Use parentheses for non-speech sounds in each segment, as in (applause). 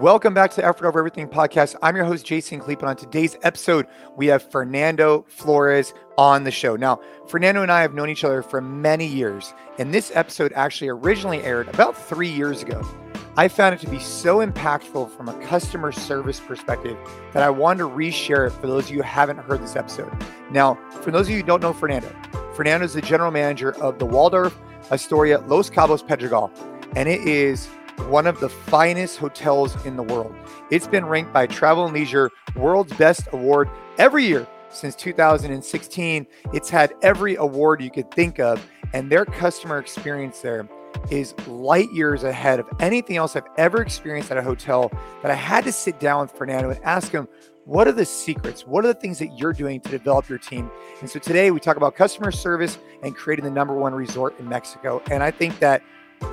Welcome back to the Effort Over Everything podcast. I'm your host, Jason Khalipa, and on today's episode, we have Fernando Flores on the show. Now, Fernando and I have known each other for many years, and this episode actually originally aired about three years ago. I found it to be so impactful from a customer service perspective that I wanted to reshare it for those of you who haven't heard this episode. Now, for those of you who don't know Fernando, Fernando is the general manager of the Waldorf Astoria Los Cabos Pedregal, and it is one of the finest hotels in the world. It's been ranked by Travel and Leisure World's Best Award every year since 2016. It's had every award you could think of, and their customer experience there is light years ahead of anything else I've ever experienced at a hotel that I had to sit down with Fernando and ask him, what are the secrets? What are the things that you're doing to develop your team? And so today we talk about customer service and creating the number one resort in Mexico. And I think that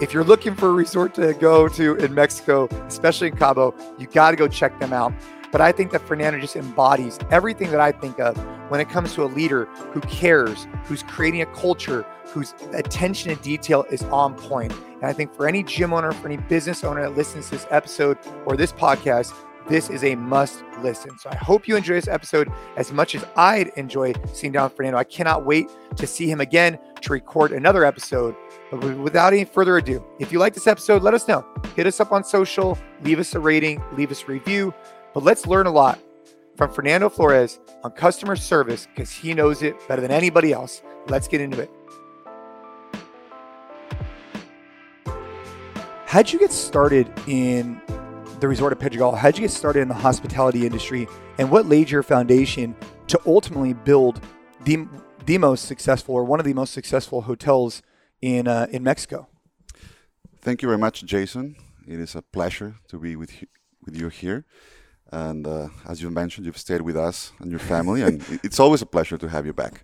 if you're looking for a resort to go to in Mexico, especially in Cabo, you got to go check them out. But I think that Fernando just embodies everything that I think of when it comes to a leader who cares, who's creating a culture, whose attention to detail is on point. And I think for any gym owner, for any business owner that listens to this episode or this podcast, this is a must listen. So I hope you enjoy this episode as much as I'd enjoy seeing down Fernando. I cannot wait to see him again to record another episode but without any further ado, if you like this episode, let us know. Hit us up on social, leave us a rating, leave us a review. But let's learn a lot from Fernando Flores on customer service because he knows it better than anybody else. Let's get into it. How'd you get started in the resort of Pedregal? How'd you get started in the hospitality industry? And what laid your foundation to ultimately build the, the most successful or one of the most successful hotels in uh, in Mexico. Thank you very much, Jason. It is a pleasure to be with with you here. And uh, as you mentioned, you've stayed with us and your family, and (laughs) it's always a pleasure to have you back.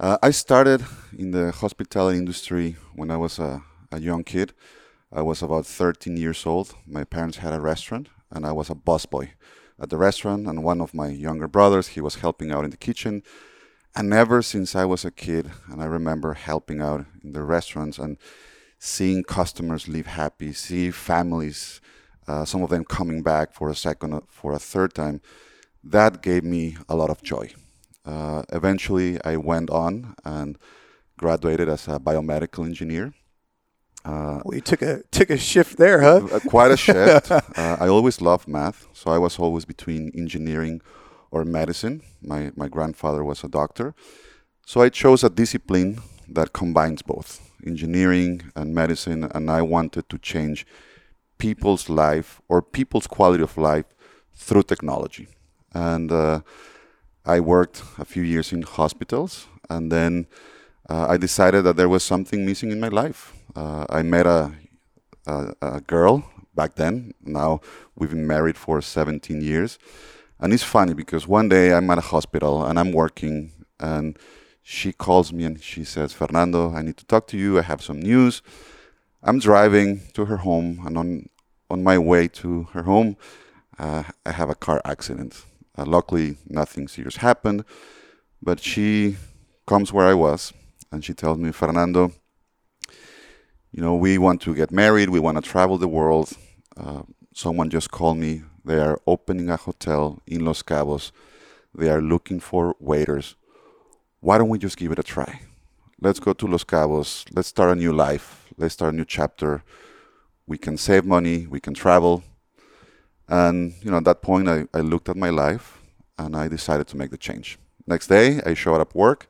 Uh, I started in the hospitality industry when I was a, a young kid. I was about 13 years old. My parents had a restaurant, and I was a busboy at the restaurant. And one of my younger brothers, he was helping out in the kitchen and ever since I was a kid, and I remember helping out in the restaurants and seeing customers leave happy, see families, uh, some of them coming back for a second, for a third time, that gave me a lot of joy. Uh, eventually, I went on and graduated as a biomedical engineer. Uh, well, took a took a shift there, huh? Uh, quite a shift. (laughs) Uh, I always loved math, so I was always between engineering or medicine. My, my grandfather was a doctor. So I chose a discipline that combines both engineering and medicine, and I wanted to change people's life or people's quality of life through technology. And uh, I worked a few years in hospitals, and then uh, I decided that there was something missing in my life. Uh, I met a, a, a girl back then. Now we've been married for 17 years and it's funny because one day I'm at a hospital and I'm working, and she calls me and she says, Fernando, I need to talk to you. I have some news. I'm driving to her home, and on, on my way to her home, uh, I have a car accident. Uh, luckily, nothing serious happened, but she comes where I was and she tells me, Fernando, you know, we want to get married, we want to travel the world. Uh, someone just called me they are opening a hotel in Los Cabos. They are looking for waiters. Why don't we just give it a try? Let's go to Los Cabos. Let's start a new life. Let's start a new chapter. We can save money. We can travel. And, you know, at that point, I, I looked at my life and I decided to make the change. Next day, I showed up work,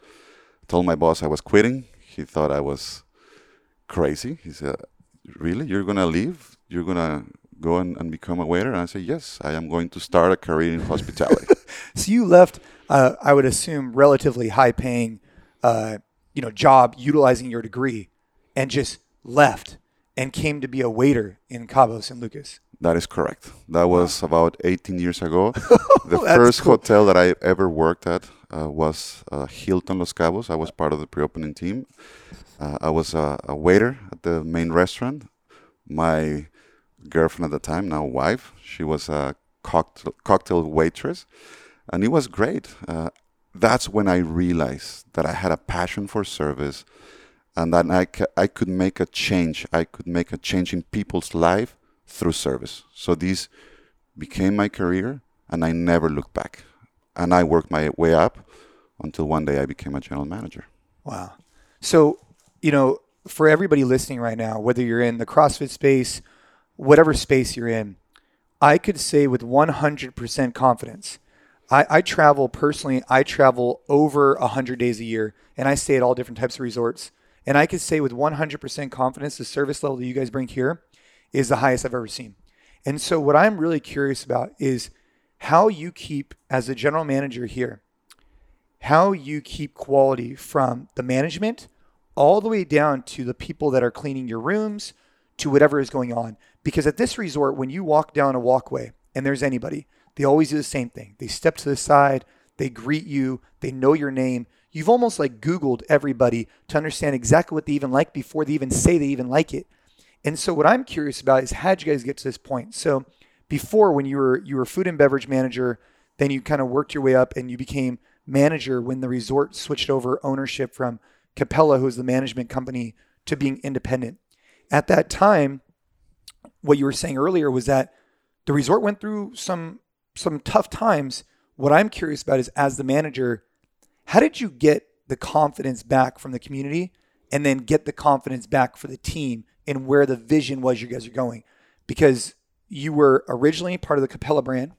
told my boss I was quitting. He thought I was crazy. He said, Really? You're to leave? You're to go and, and become a waiter? And I say, yes, I am going to start a career in hospitality. (laughs) so you left, uh, I would assume, relatively high paying, uh, you know, job utilizing your degree, and just left and came to be a waiter in Cabo San Lucas. That is correct. That was about 18 years ago. (laughs) the first cool. hotel that I ever worked at uh, was uh, Hilton Los Cabos. I was part of the pre-opening team. Uh, I was a, a, waiter at the main restaurant. My girlfriend at the time, now wife. She was a cocktail, cocktail waitress, and it was great. Uh, that's when I realized that I had a passion for service, and that I, I could make a change. I could make a change in people's life through service. So this became my career, and I never looked back. And I worked my way up until one day I became a general manager. Wow. So, you know, for everybody listening right now, whether you're in the CrossFit space, whatever space you're in, I could say with 100% confidence, I, I travel personally, I travel over 100 days a year and I stay at all different types of resorts. And I could say with 100% confidence, the service level that you guys bring here is the highest I've ever seen. And so, what I'm really curious about is how you keep, as a general manager here, how you keep quality from the management all the way down to the people that are cleaning your rooms to whatever is going on. Because at this resort, when you walk down a walkway and there's anybody, they always do the same thing. They step to the side, they greet you, they know your name. You've almost like Googled everybody to understand exactly what they even like before they even say they even like it. And so what I'm curious about is how'd you guys get to this point? So before when you were you were food and beverage manager, then you kind of worked your way up and you became manager when the resort switched over ownership from Capella, who was the management company, to being independent. At that time, what you were saying earlier was that the resort went through some some tough times. What I'm curious about is as the manager, how did you get the confidence back from the community and then get the confidence back for the team and where the vision was you guys are going? Because you were originally part of the Capella brand.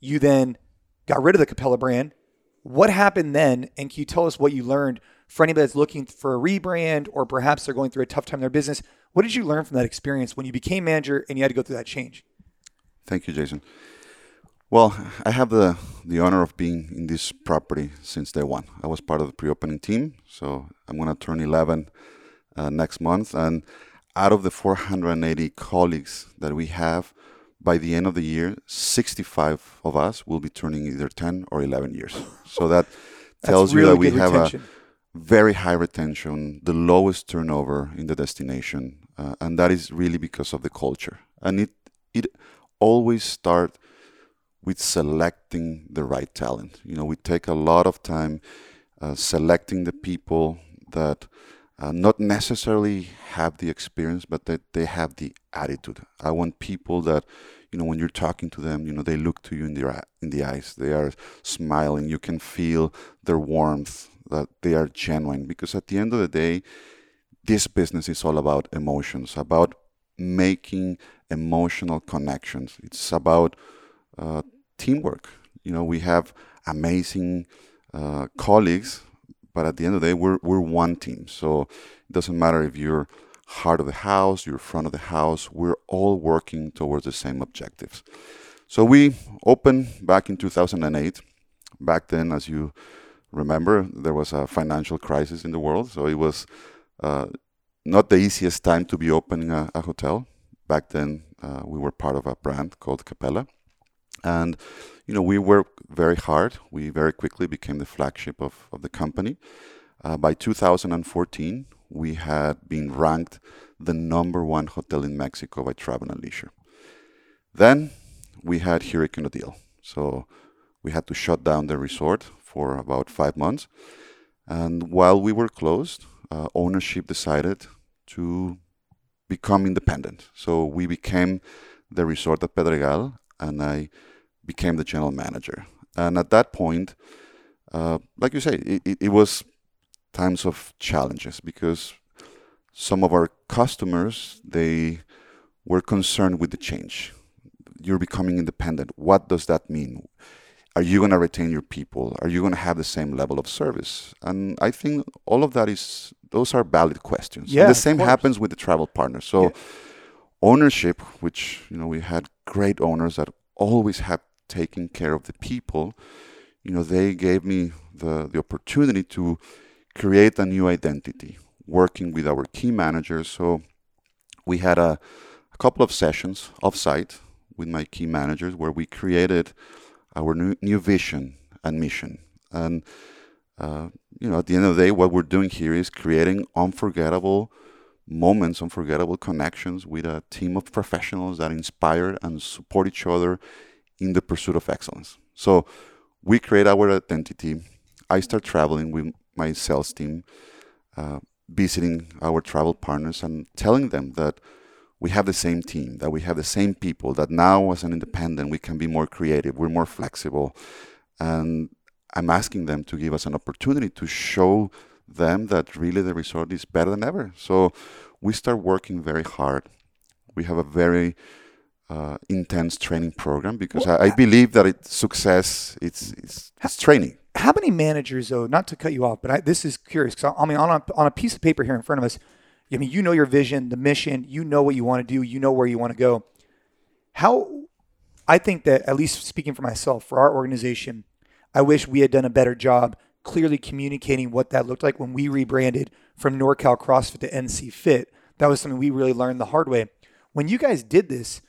You then got rid of the Capella brand. What happened then? And can you tell us what you learned for anybody that's looking for a rebrand or perhaps they're going through a tough time in their business? What did you learn from that experience when you became manager and you had to go through that change? Thank you, Jason. Well, I have the, the honor of being in this property since day one. I was part of the pre opening team, so I'm going to turn 11 uh, next month. And out of the 480 colleagues that we have, by the end of the year, 65 of us will be turning either 10 or 11 years. So that tells really you that we have retention. a very high retention, the lowest turnover in the destination, uh, and that is really because of the culture. And it it always starts with selecting the right talent. You know, we take a lot of time uh, selecting the people that uh, not necessarily have the experience, but that they have the attitude. I want people that, you know, when you're talking to them, you know, they look to you in the in the eyes. They are smiling. You can feel their warmth. That they are genuine. Because at the end of the day, this business is all about emotions, about making emotional connections. It's about uh, teamwork. You know, we have amazing uh, colleagues but at the end of the day, we're we're one team. So it doesn't matter if you're heart of the house, you're front of the house. We're all working towards the same objectives. So we opened back in 2008. Back then, as you remember, there was a financial crisis in the world, so it was uh, not the easiest time to be opening a, a hotel. Back then, uh, we were part of a brand called Capella, and you know, we worked very hard. We very quickly became the flagship of, of the company. Uh, by 2014, we had been ranked the number one hotel in Mexico by Travel and Leisure. Then we had Hurricane Odile. So we had to shut down the resort for about five months. And while we were closed, uh, ownership decided to become independent. So we became the resort at Pedregal, and I became the general manager. And at that point, uh, like you say, it, it, was times of challenges because some of our customers they were concerned with the change. You're becoming independent. What does that mean? Are you going to retain your people? Are you going to have the same level of service? And I think all of that is those are valid questions. Yeah, and the same happens with the travel partner. So yeah. ownership, which you know we had great owners that always had taking care of the people, you know, they gave me the, the opportunity to create a new identity, working with our key managers. So we had a, a couple of sessions offsite with my key managers where we created our new, new vision and mission. And, uh, you know, at the end of the day, what we're doing here is creating unforgettable moments, unforgettable connections with a team of professionals that inspire and support each other in the pursuit of excellence. So we create our identity. I start traveling with my sales team, uh, visiting our travel partners and telling them that we have the same team, that we have the same people, that now as an independent we can be more creative, we're more flexible. And I'm asking them to give us an opportunity to show them that really the resort is better than ever. So we start working very hard. We have a very uh, intense training program because well, I, I, believe that it's success. It's, it's, it's training. How many managers, though, not to cut you off, but I, this is curious because I mean, on a, on a piece of paper here in front of us, I mean, you know your vision, the mission, you know what you want to do, you know where you want to go. How, I think that, at least speaking for myself, for our organization, I wish we had done a better job clearly communicating what that looked like when we rebranded from NorCal CrossFit to NC Fit. That was something we really learned the hard way. When you guys did this,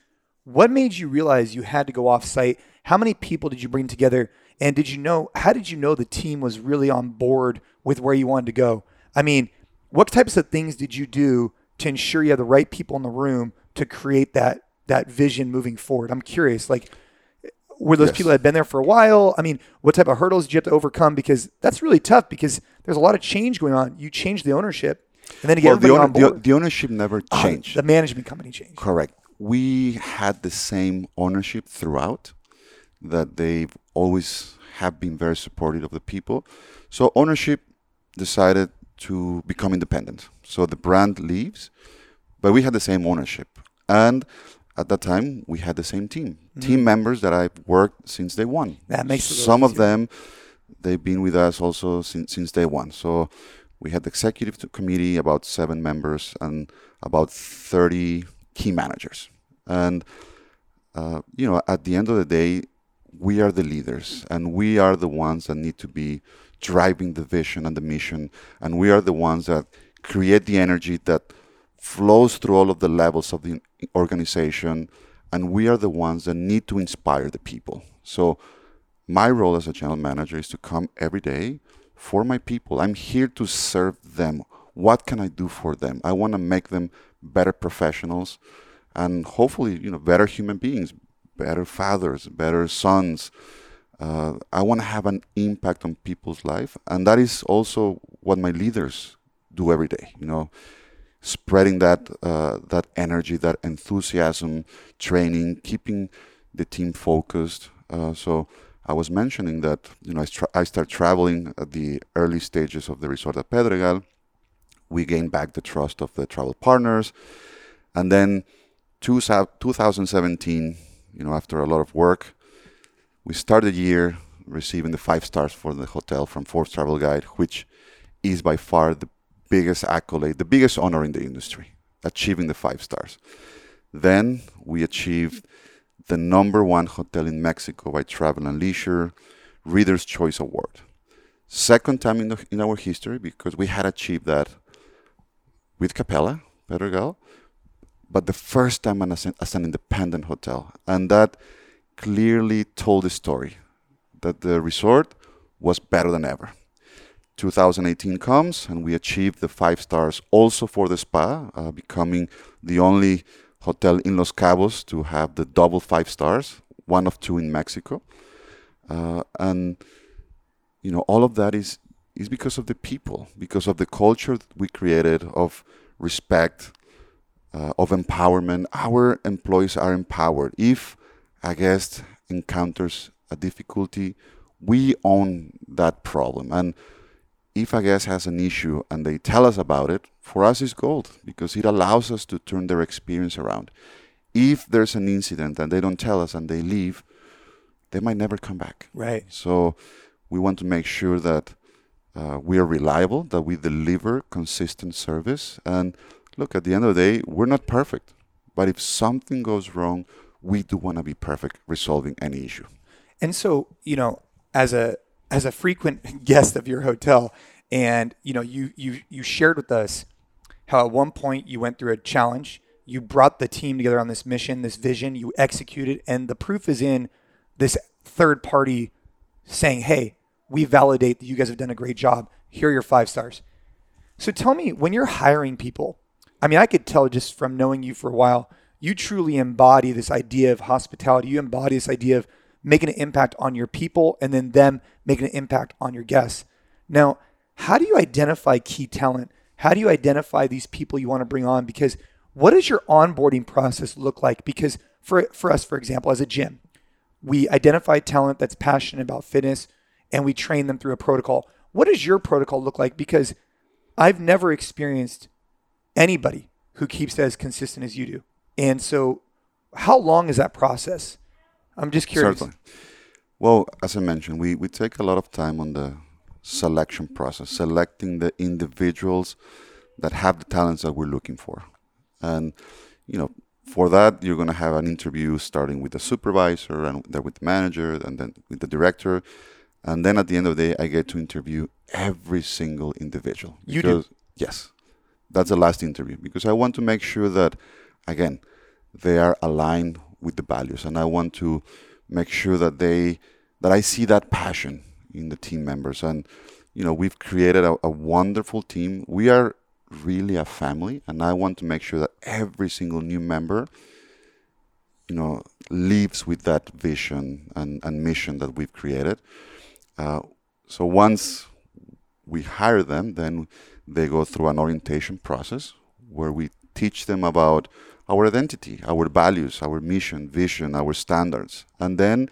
what made you realize you had to go off site? How many people did you bring together? And did you know, how did you know the team was really on board with where you wanted to go? I mean, what types of things did you do to ensure you have the right people in the room to create that that vision moving forward? I'm curious, like were those yes. people that had been there for a while? I mean, what type of hurdles did you have to overcome? Because that's really tough because there's a lot of change going on. You change the ownership, and then you get well, the, owner, the, the, ownership never ah, changed. The management company changed. Correct. We had the same ownership throughout. That they've always have been very supportive of the people. So ownership decided to become independent. So the brand leaves, but we had the same ownership. And at that time, we had the same team, mm-hmm. team members that I've worked since day one. That makes some of them, they've been with us also since since day one. So we had the executive committee, about seven members, and about thirty key managers. And uh, you know, at the end of the day, we are the leaders, and we are the ones that need to be driving the vision and the mission, and we are the ones that create the energy that flows through all of the levels of the organization, and we are the ones that need to inspire the people. So, my role as a general manager is to come every day for my people. I'm here to serve them. What can I do for them? I want to make them better professionals and hopefully, you know, better human beings, better fathers, better sons. Uh, I want to have an impact on people's life, and that is also what my leaders do every day. You know, spreading that uh, that energy, that enthusiasm, training, keeping the team focused. Uh, so I was mentioning that you know I, tra- I start traveling at the early stages of the resort at Pedregal. We gain back the trust of the travel partners, and then two, 2017, you know, after a lot of work, we started the year receiving the five stars for the hotel from Forbes Travel Guide, which is by far the biggest accolade, the biggest honor in the industry, achieving the five stars. Then we achieved the number one hotel in Mexico by Travel and Leisure Reader's Choice Award. Second time in, the, in our history because we had achieved that with Capella, Pedregal, but the first time as an, as an independent hotel. And that clearly told the story that the resort was better than ever. 2018 comes and we achieved the five stars also for the spa, uh, becoming the only hotel in Los Cabos to have the double five stars, one of two in Mexico. Uh, and you know all of that is is because of the people, because of the culture that we created of respect, uh, of empowerment. Our employees are empowered. If a guest encounters a difficulty, we own that problem and if a guest has an issue and they tell us about it, for us it's gold because it allows us to turn their experience around. If there's an incident and they don't tell us and they leave, they might never come back. Right. So we want to make sure that uh, we are reliable, that we deliver consistent service. And look, at the end of the day, we're not perfect. But if something goes wrong, we do want to be perfect resolving any issue. And so, you know, as a as a frequent (laughs) guest of your hotel, and you know, you you you shared with us how at one point you went through a challenge. You brought the team together on this mission, this vision. You executed, and the proof is in this third party saying, "Hey, we validate that you guys have done a great job. Here are your five stars." So tell me, when you're hiring people, I mean, I could tell just from knowing you for a while, you truly embody this idea of hospitality. You embody this idea of making an impact on your people and then them making an impact on your guests. Now, how do you identify key talent? How do you identify these people you want to bring on? Because what does your onboarding process look like? Because for for us, for example, as a gym, we identify talent that's passionate about fitness and we train them through a protocol. What does your protocol look like? Because I've never experienced anybody who keeps that as consistent as you do. And so, how long is that process? I'm just curious. Certainly. Well, as I mentioned, we, we take a lot of time on the selection process, selecting the individuals that have the talents that we're looking for. And, you know, for that, you're going to have an interview starting with the supervisor and then with the manager and then with the director. And then at the end of the day, I get to interview every single individual. You do? Yes. That's the last interview because I want to make sure that, again, they are aligned with the values. And I want to make sure that they, that I see that passion in the team members. And, you know, we've created a, a wonderful team. We are really a family, and I want to make sure that every single new member, you know, lives with that vision and, and mission that we've created. Uh, so once we hire them, then they go through an orientation process where we teach them about our identity, our values, our mission, vision, our standards, and then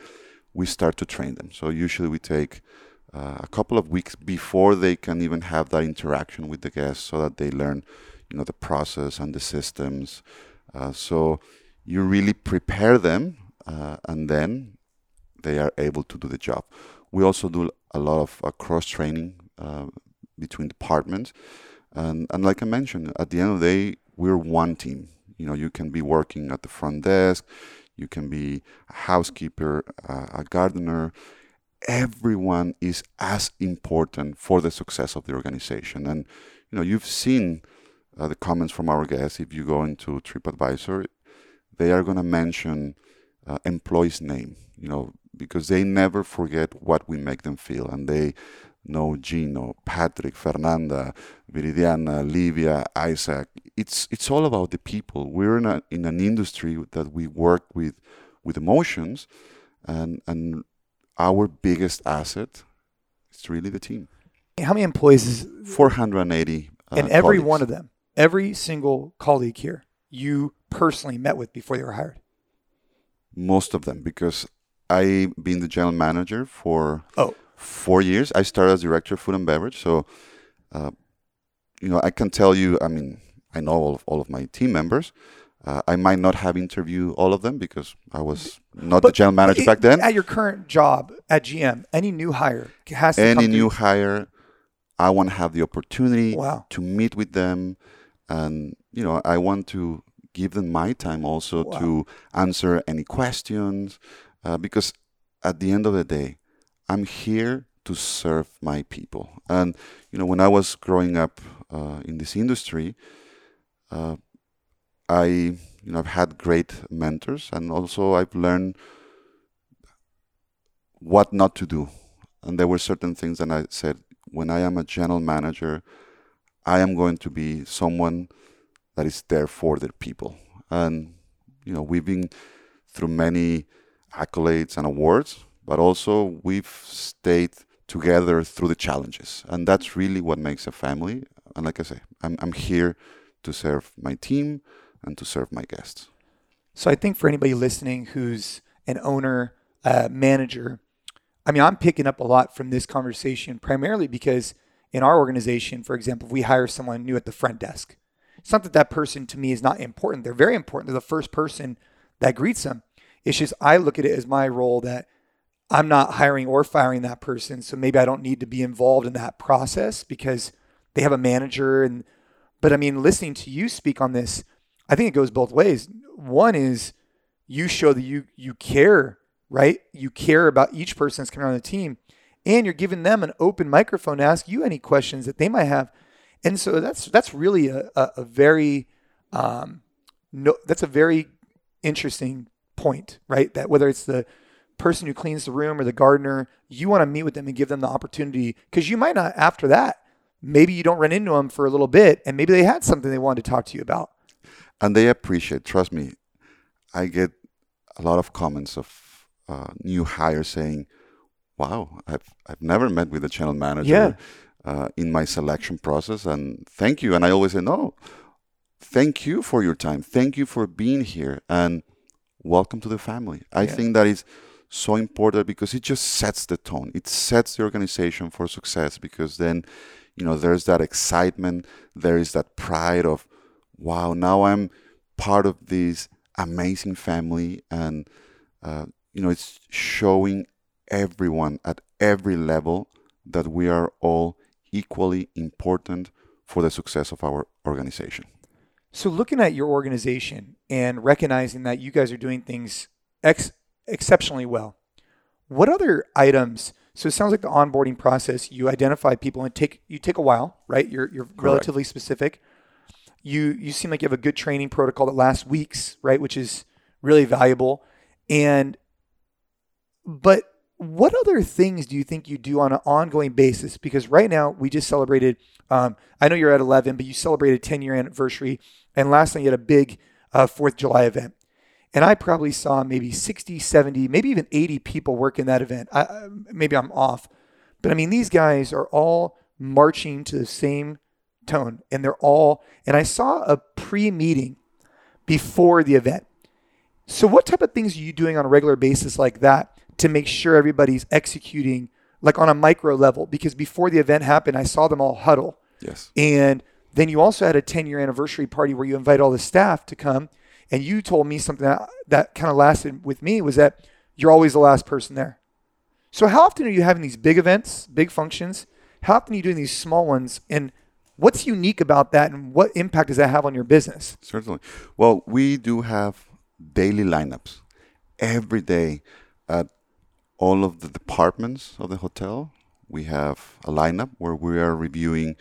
we start to train them. So usually we take uh, a couple of weeks before they can even have that interaction with the guests, so that they learn, you know, the process and the systems. Uh, so you really prepare them, uh, and then they are able to do the job. We also do a lot of uh, cross training uh, between departments, and and like I mentioned, at the end of the day, we're one team. You know, you can be working at the front desk, you can be a housekeeper, a gardener everyone is as important for the success of the organization. And you know, you've seen uh, the comments from our guests. If you go into TripAdvisor, they are going to mention uh, employees' name. You know, because they never forget what we make them feel, and they know Gino, Patrick, Fernanda, Viridiana, Livia, Isaac. It's it's all about the people. We're in a in an industry that we work with with emotions, and and our biggest asset is really the team. How many employees is 480 uh, and every colleagues. one of them, every single colleague here, you personally met with before they were hired? Most of them, because I've been the general manager for oh. Four years. I started as director of food and beverage, so uh, you know I can tell you. I mean, I know all of, all of my team members, uh, I might not have interviewed all of them because I was not but the general manager it, back then. At your current job at GM, any new hire has to any new hire, I want to have the opportunity wow. to meet with them, and you know, I want to give them my time also wow. to answer any questions, uh, because at the end of the day, I'm here to serve my people. And you know, when I was growing up uh, in this industry. Uh, I you know I've had great mentors and also I've learned what not to do. And there were certain things that I said when I am a general manager, I am going to be someone that is there for their people. And you know, we've been through many accolades and awards, but also we've stayed together through the challenges. And that's really what makes a family. And like I say, I'm I'm here to serve my team and to serve my guests. So I think for anybody listening who's an owner, uh, manager, I mean, I'm picking up a lot from this conversation primarily because in our organization, for example, if we hire someone new at the front desk, it's not that that person to me is not important. They're very important. They're the first person that greets them. It's just I look at it as my role that I'm not hiring or firing that person. So maybe I don't need to be involved in that process because they have a manager. And, but I mean, listening to you speak on this, I think it goes both ways. One is you show that you you care, right? You care about each person that's coming on the team, and you're giving them an open microphone to ask you any questions that they might have. And so that's that's really a, a, a very um, no, that's a very interesting point, right? That whether it's the person who cleans the room or the gardener, you want to meet with them and give them the opportunity because you might not after that. Maybe you don't run into them for a little bit, and maybe they had something they wanted to talk to you about and they appreciate. Trust me, I get a lot of comments of uh, new hires saying, "Wow, I've I've never met with a channel manager yeah. uh, in my selection process, and thank you." And I always say, "No, thank you for your time. Thank you for being here and welcome to the family. I Yeah. think that is so important because it just sets the tone. It sets the organization for success because then, you know, there's that excitement, there is that pride of, wow, now I'm part of this amazing family and uh, you know it's showing everyone at every level that we are all equally important for the success of our organization. So, looking at your organization and recognizing that you guys are doing things ex- exceptionally well, what other items? So it sounds like the onboarding process. You identify people and take you take a while, right? You're you're relatively specific. You you seem like you have a good training protocol that lasts weeks, right? Which is really valuable. And but what other things do you think you do on an ongoing basis? Because right now we just celebrated. Um, I know you're at 11, but you celebrated 10 year anniversary, and last night you had a big uh, Fourth of July event, and I probably saw maybe 60, 70, maybe even 80 people work in that event. I, maybe I'm off, but I mean these guys are all marching to the same tone, and they're all. And I saw a pre-meeting before the event. So, what type of things are you doing on a regular basis like that to make sure everybody's executing like on a micro level? Because before the event happened, I saw them all huddle. Yes. And then you also had a 10 year anniversary party where you invite all the staff to come. And you told me something that, that kind of lasted with me was that you're always the last person there. So, how often are you having these big events, big functions? How often are you doing these small ones? And what's unique about that? And what impact does that have on your business? Certainly. Well, we do have daily lineups every day at all of the departments of the hotel. We have a lineup where we are reviewing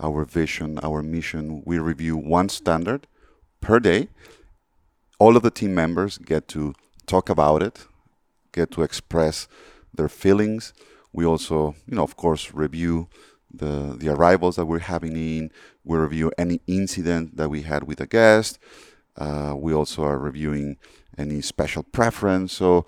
our vision, our mission. We review one standard per day. All of the team members get to talk about it, get to express their feelings. We also, you know, of course, review the the arrivals that we're having in. We review any incident that we had with a guest. Uh, we also are reviewing any special preference. So,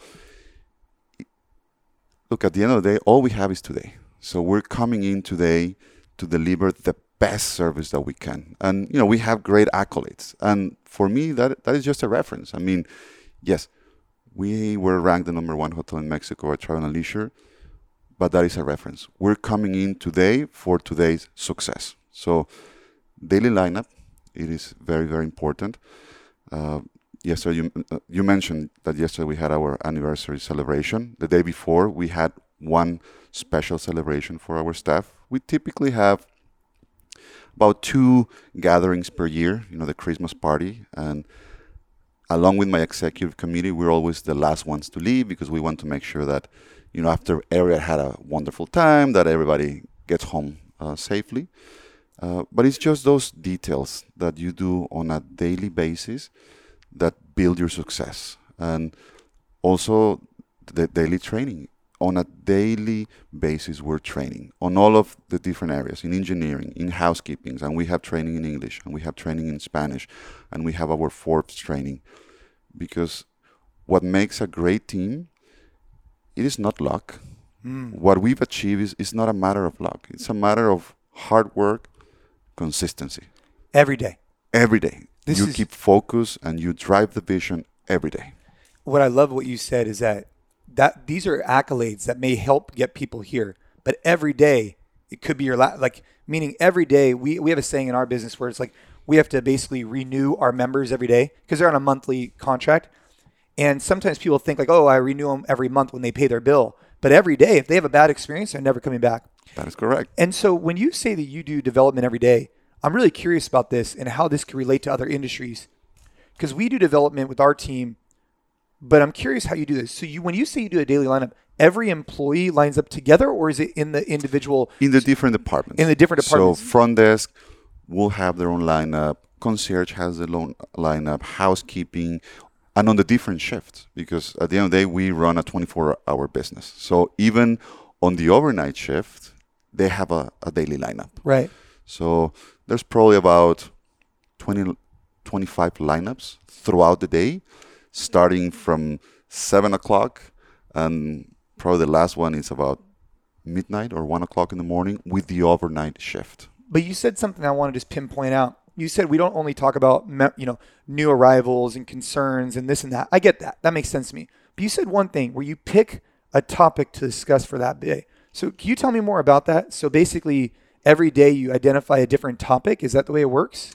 look, at the end of the day, all we have is today. So we're coming in today to deliver the best service that we can. And you know, we have great accolades. And for me, that that is just a reference. I mean, yes, we were ranked the number one hotel in Mexico at Travel and Leisure, but that is a reference. We're coming in today for today's success. So, daily lineup, it is very very important. Uh, yesterday, you uh, you mentioned that yesterday we had our anniversary celebration. The day before, we had one special celebration for our staff. We typically have about two gatherings per year. You know, the Christmas party and along with my executive committee, we're always the last ones to leave because we want to make sure that, you know, after everyone had a wonderful time, that everybody gets home uh, safely. Uh, but it's just those details that you do on a daily basis that build your success. And also the daily training. On a daily basis, we're training on all of the different areas in engineering, in housekeeping, and we have training in English, and we have training in Spanish, and we have our Forbes training. Because what makes a great team, it is not luck. Hmm. What we've achieved is, is not a matter of luck. It's a matter of hard work, consistency. Every day. Every day. This you is- keep focus and you drive the vision every day. what I love what you said is that that these are accolades that may help get people here, but every day it could be your la- like meaning every day we we have a saying in our business where it's like we have to basically renew our members every day because they're on a monthly contract, and sometimes people think like oh I renew them every month when they pay their bill, but every day if they have a bad experience they're never coming back. That is correct. And so when you say that you do development every day, I'm really curious about this and how this can relate to other industries. Because we do development with our team, but I'm curious how you do this. So you when you say you do a daily lineup, every employee lines up together or is it in the individual in the different departments. In the different departments. So front desk will have their own lineup. Concierge has their own lineup. Housekeeping, and on the different shifts because at the end of the day we run a 24-hour business. So even on the overnight shift, they have a, a daily lineup. right? So there's probably about 20, 25 lineups throughout the day, starting from seven o'clock, and probably the last one is about midnight or one o'clock in the morning with the overnight shift. But you said something I want to just pinpoint out. you said we don't only talk about you know new arrivals and concerns and this and that. I get that. That makes sense to me. But you said one thing where you pick a topic to discuss for that day. So can you tell me more about that? So basically, every day you identify a different topic. Is that the way it works?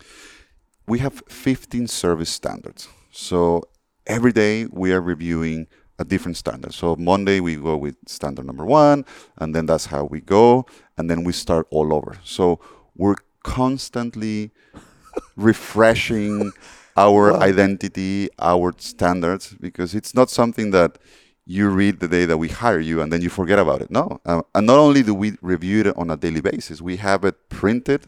We have 15 service standards. So every day we are reviewing a different standard. So Monday we go with standard number one, and then that's how we go, and then we start all over. So we're constantly (laughs) refreshing our wow. identity, our standards, because it's not something that you read the day that we hire you and then you forget about it. No. Uh, and not only do we review it on a daily basis, we have it printed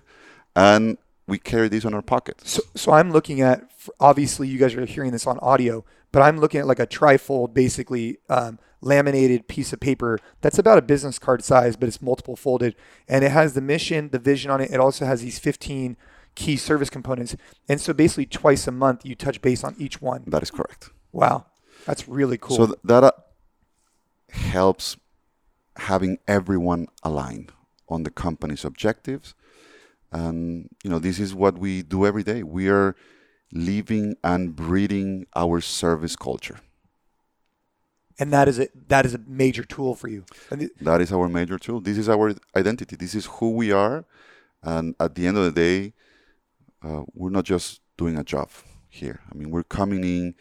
and we carry these on our pockets. So, so I'm looking at, obviously, you guys are hearing this on audio, but I'm looking at like a trifold, basically um, laminated piece of paper that's about a business card size, but it's multiple folded. And it has the mission, the vision on it. It also has these 15 key service components. And so basically, twice a month, you touch base on each one. That is correct. Wow. That's really cool. So th- that uh, helps having everyone aligned on the company's objectives. And, you know, this is what we do every day. We are living and breathing our service culture. And that is a, that is a major tool for you. that is our major tool. This is our identity. This is who we are. And at the end of the day, uh, we're not just doing a job here. I mean, we're coming in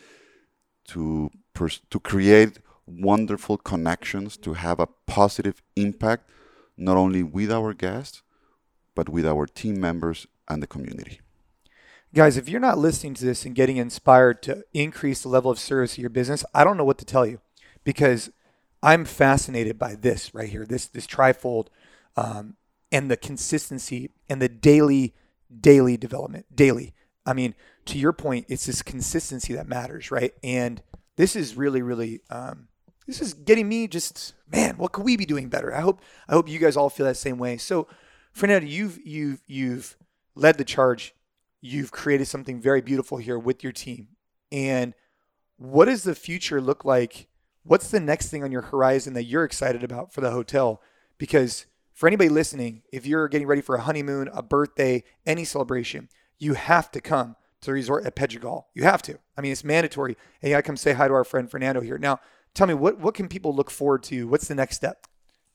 to pers- to create wonderful connections, to have a positive impact, not only with our guests, but with our team members and the community. Guys, if you're not listening to this and getting inspired to increase the level of service of your business, I don't know what to tell you because I'm fascinated by this right here, this this trifold, um, and the consistency and the daily daily development, daily. I mean, to your point, it's this consistency that matters, right? And this is really, really, um, this is getting me just, man, what could we be doing better? I hope, I hope you guys all feel that same way. So, Fernando, you've, you've, you've led the charge you've created something very beautiful here with your team. And what does the future look like? What's the next thing on your horizon that you're excited about for the hotel? Because for anybody listening, if you're getting ready for a honeymoon, a birthday, any celebration, you have to come to the resort at Pedregal. You have to. I mean, it's mandatory. And you got to come say hi to our friend Fernando here. Now, tell me, what, what can people look forward to? What's the next step?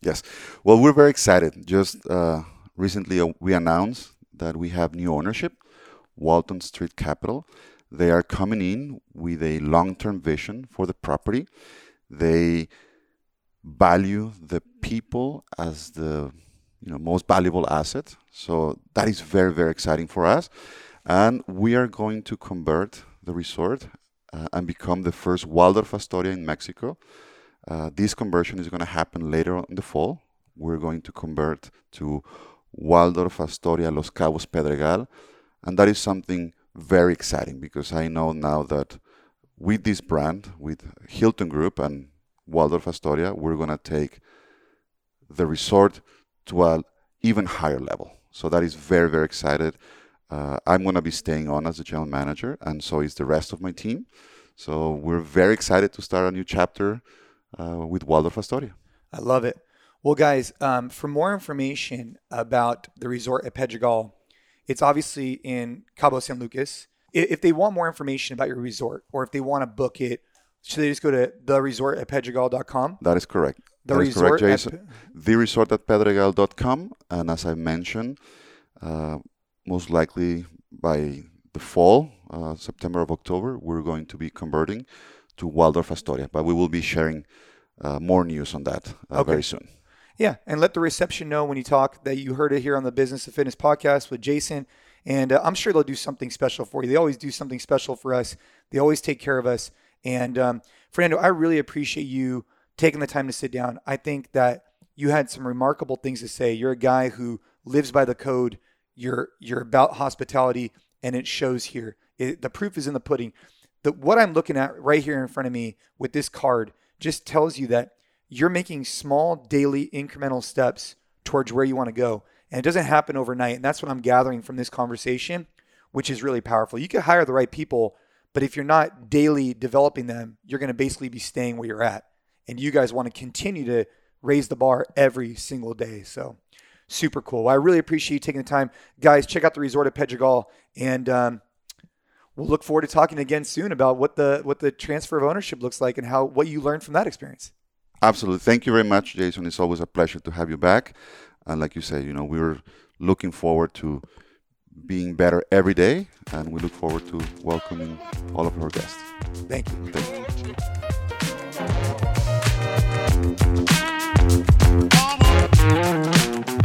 Yes. Well, we're very excited. Just uh, recently, uh, we announced that we have new ownership. Walton Street Capital. They are coming in with a long term vision for the property. They value the people as the you know most valuable asset. So that is very very exciting for us, and we are going to convert the resort uh, and become the first Waldorf Astoria in Mexico. Uh, this conversion is going to happen later in the fall. We're going to convert to Waldorf Astoria Los Cabos Pedregal and that is something very exciting because I know now that with this brand, with Hilton Group and Waldorf Astoria, we're going to take the resort to an even higher level. So that is very, very excited. Uh, I'm going to be staying on as the general manager, and so is the rest of my team. So we're very excited to start a new chapter uh, with Waldorf Astoria. I love it. Well, guys, um, for more information about the resort at Pedregal, it's obviously in Cabo San Lucas. If they want more information about your resort or if they want to book it, should they just go to the resort at pedregal.com? That is correct. The that resort correct, Jason. At... the resort at pedregal.com. And as I mentioned, uh, most likely by the fall, uh, September of October, we're going to be converting to Waldorf Astoria. But we will be sharing uh, more news on that uh, okay. very soon. Yeah, and let the reception know when you talk that you heard it here on the Business of Fitness podcast with Jason. And uh, I'm sure they'll do something special for you. They always do something special for us. They always take care of us. And um, Fernando, I really appreciate you taking the time to sit down. I think that you had some remarkable things to say. You're a guy who lives by the code. You're you're about hospitality, and it shows here. It, the proof is in the pudding. The, what I'm looking at right here in front of me with this card just tells you that you're making small daily incremental steps towards where you want to go. And it doesn't happen overnight. And that's what I'm gathering from this conversation, which is really powerful. You could hire the right people, but if you're not daily developing them, you're going to basically be staying where you're at. And you guys want to continue to raise the bar every single day. So, super cool. Well, I really appreciate you taking the time, guys. Check out the resort at Pedregal, and um, we'll look forward to talking again soon about what the what the transfer of ownership looks like and how what you learned from that experience. Absolutely. Thank you very much, Jason. It's always a pleasure to have you back. And like you said, you know, we're looking forward to being better every day, and we look forward to welcoming all of our guests. Thank you. Thank you.